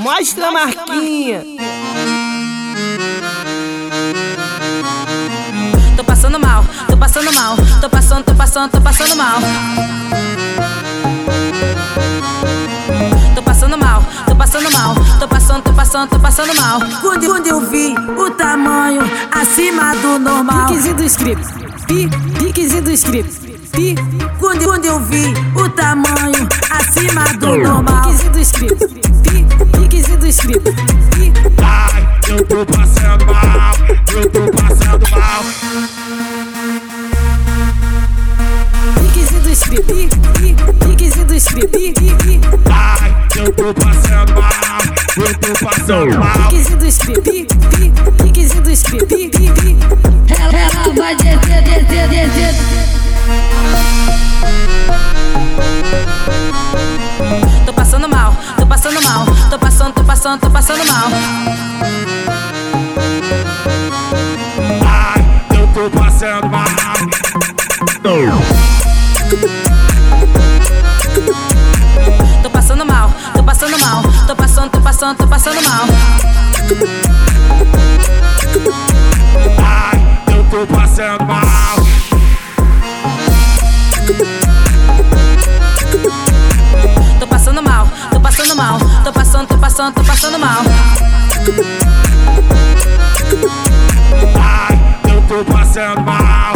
Mostra a marquinha. Tô passando mal, tô passando mal, tô passando, tô passando, tô passando mal. Tô passando mal, tô passando mal, tô passando, tô passando, tô passando mal. Quando, quando eu vi o tamanho acima do normal. Piquezinho do script, pi, piquezinho do script. Pi, quando, quando eu vi o tamanho acima do normal. Ai, eu tô passando mal, eu tô passando mal. Piquezinho do script, pi, pi, piquezinho do script. Pi, pi, pi. Ai, eu tô passando mal, eu tô passando mal. Piquezinho do script, pi, passando, tô passando, tô passando mal. Ai, eu tô passando mal. Tô passando mal, tô passando mal, tô passando, tô passando, tô passando mal. Ai, eu tô passando mal. Tô passando mal, tô passando mal, tô passando, tô passando, tô passando mal. Ai, eu tô passando mal.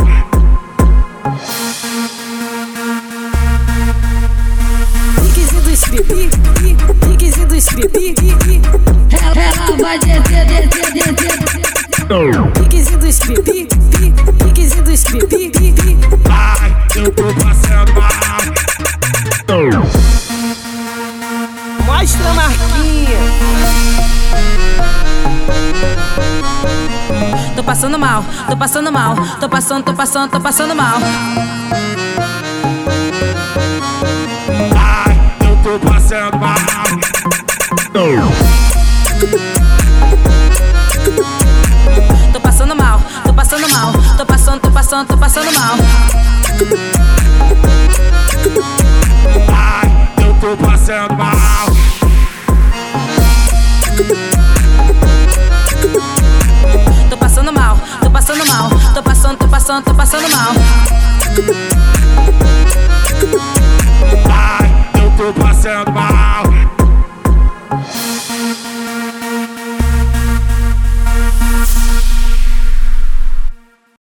Piquezinho do script, pi, pi, piquezinho do script. Pi, pi, pi. Ela, ela vai descer, descer, descer. Piquezinho do script, pi, pi, piquezinho do script. Tô passando mal, tô passando mal, tô passando, tô passando, tô passando mal. Ai, eu tô passando mal. Tô passando mal, tô passando mal, tô passando, tô passando, tô passando mal. Ai, eu tô passando mal. Passando, tô passando, tô passando mal. Ai, eu tô passando mal.